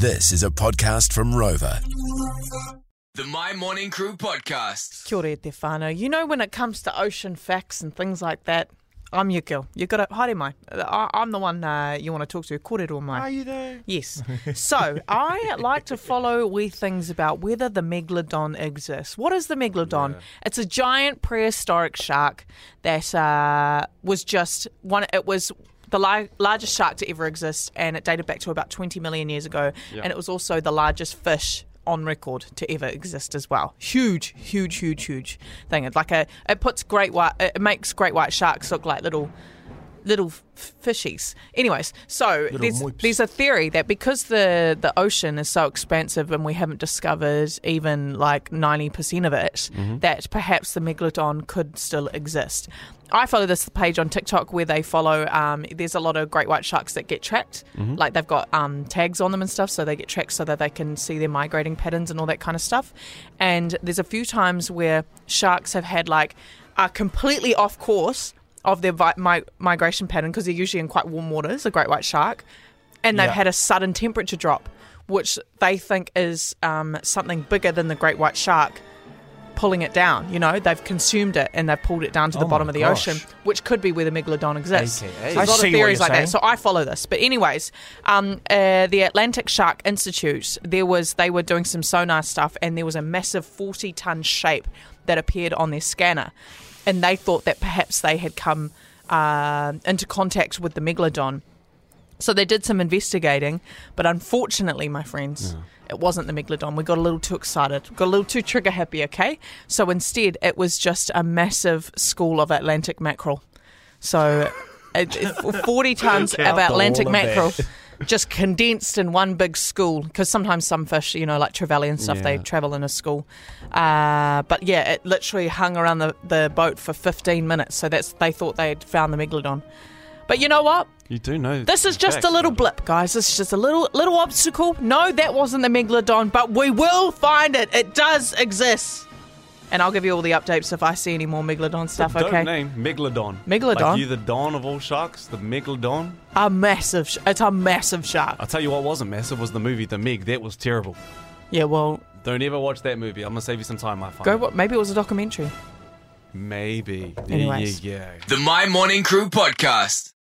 This is a podcast from Rova. The Mai Morning Crew podcast. Kia ora te whānau. You know, when it comes to ocean facts and things like that, I'm your girl. You got to haere mai. I- I'm the one uh, you want to talk to. Kōrero mai. Are you do? Yes. So I like to follow wee things about whether the megalodon exists. What is the megalodon? It's a giant prehistoric shark that uh, was just one. It was the li- largest shark to ever exist, and it dated back to about 20 million years ago. Yeah. And it was also the largest fish on record to ever exist as well. Huge, huge, huge, huge thing. It's like a. It puts great white. It makes great white sharks look like little little f- fishies. Anyways, so there's, moips. there's a theory that because the, the ocean is so expansive and we haven't discovered even like 90% of it, that perhaps the megalodon could still exist. I follow this page on TikTok where they follow. Um, there's a lot of great white sharks that get tracked, like they've got um, tags on them and stuff, so they get tracked so that they can see their migrating patterns and all that kind of stuff. And there's a few times where sharks have had like are completely off course of their vi- mi- migration pattern because they're usually in quite warm waters, a great white shark, and they've Yeah. had a sudden temperature drop, which they think is um, something bigger than the great white shark pulling it down. You know, they've consumed it and they've pulled it down to the Oh bottom of the gosh. ocean, which could be where the megalodon exists. AKA. So I there's a lot of theories like saying. that. So I follow this. But anyways, um, uh, the Atlantic Shark Institute, there was they were doing some sonar stuff, and there was a massive forty-ton shape that appeared on their scanner, and they thought that perhaps they had come uh, into contact with the megalodon. So they did some investigating, but unfortunately, my friends, it wasn't the megalodon. We got a little too excited, got a little too trigger happy. Okay, so instead, it was just a massive school of Atlantic mackerel. So, it, it- forty tons of Atlantic all of mackerel. Just condensed in one big school because sometimes some fish, you know, like trevally and stuff, they travel in a school. Uh, but yeah, it literally hung around the, the boat for 15 minutes. So that's they thought they had found the megalodon. But you know what? You do know. This is just a little blip, guys. This is just a little little obstacle. No, that wasn't the megalodon, but we will find it. It does exist. And I'll give you all the updates if I see any more megalodon stuff, Dope okay? name, Megalodon. Megalodon? Like you, the dawn of all sharks, the Megalodon. A massive sh- it's a massive shark. I'll tell you what wasn't massive was the movie The Meg. That was terrible. Yeah, well, Don't ever watch that movie. I'm gonna save you some time, my friend. go what maybe it was a documentary. Maybe. Anyways. Yeah, yeah, yeah. The Mai Morning Crew podcast.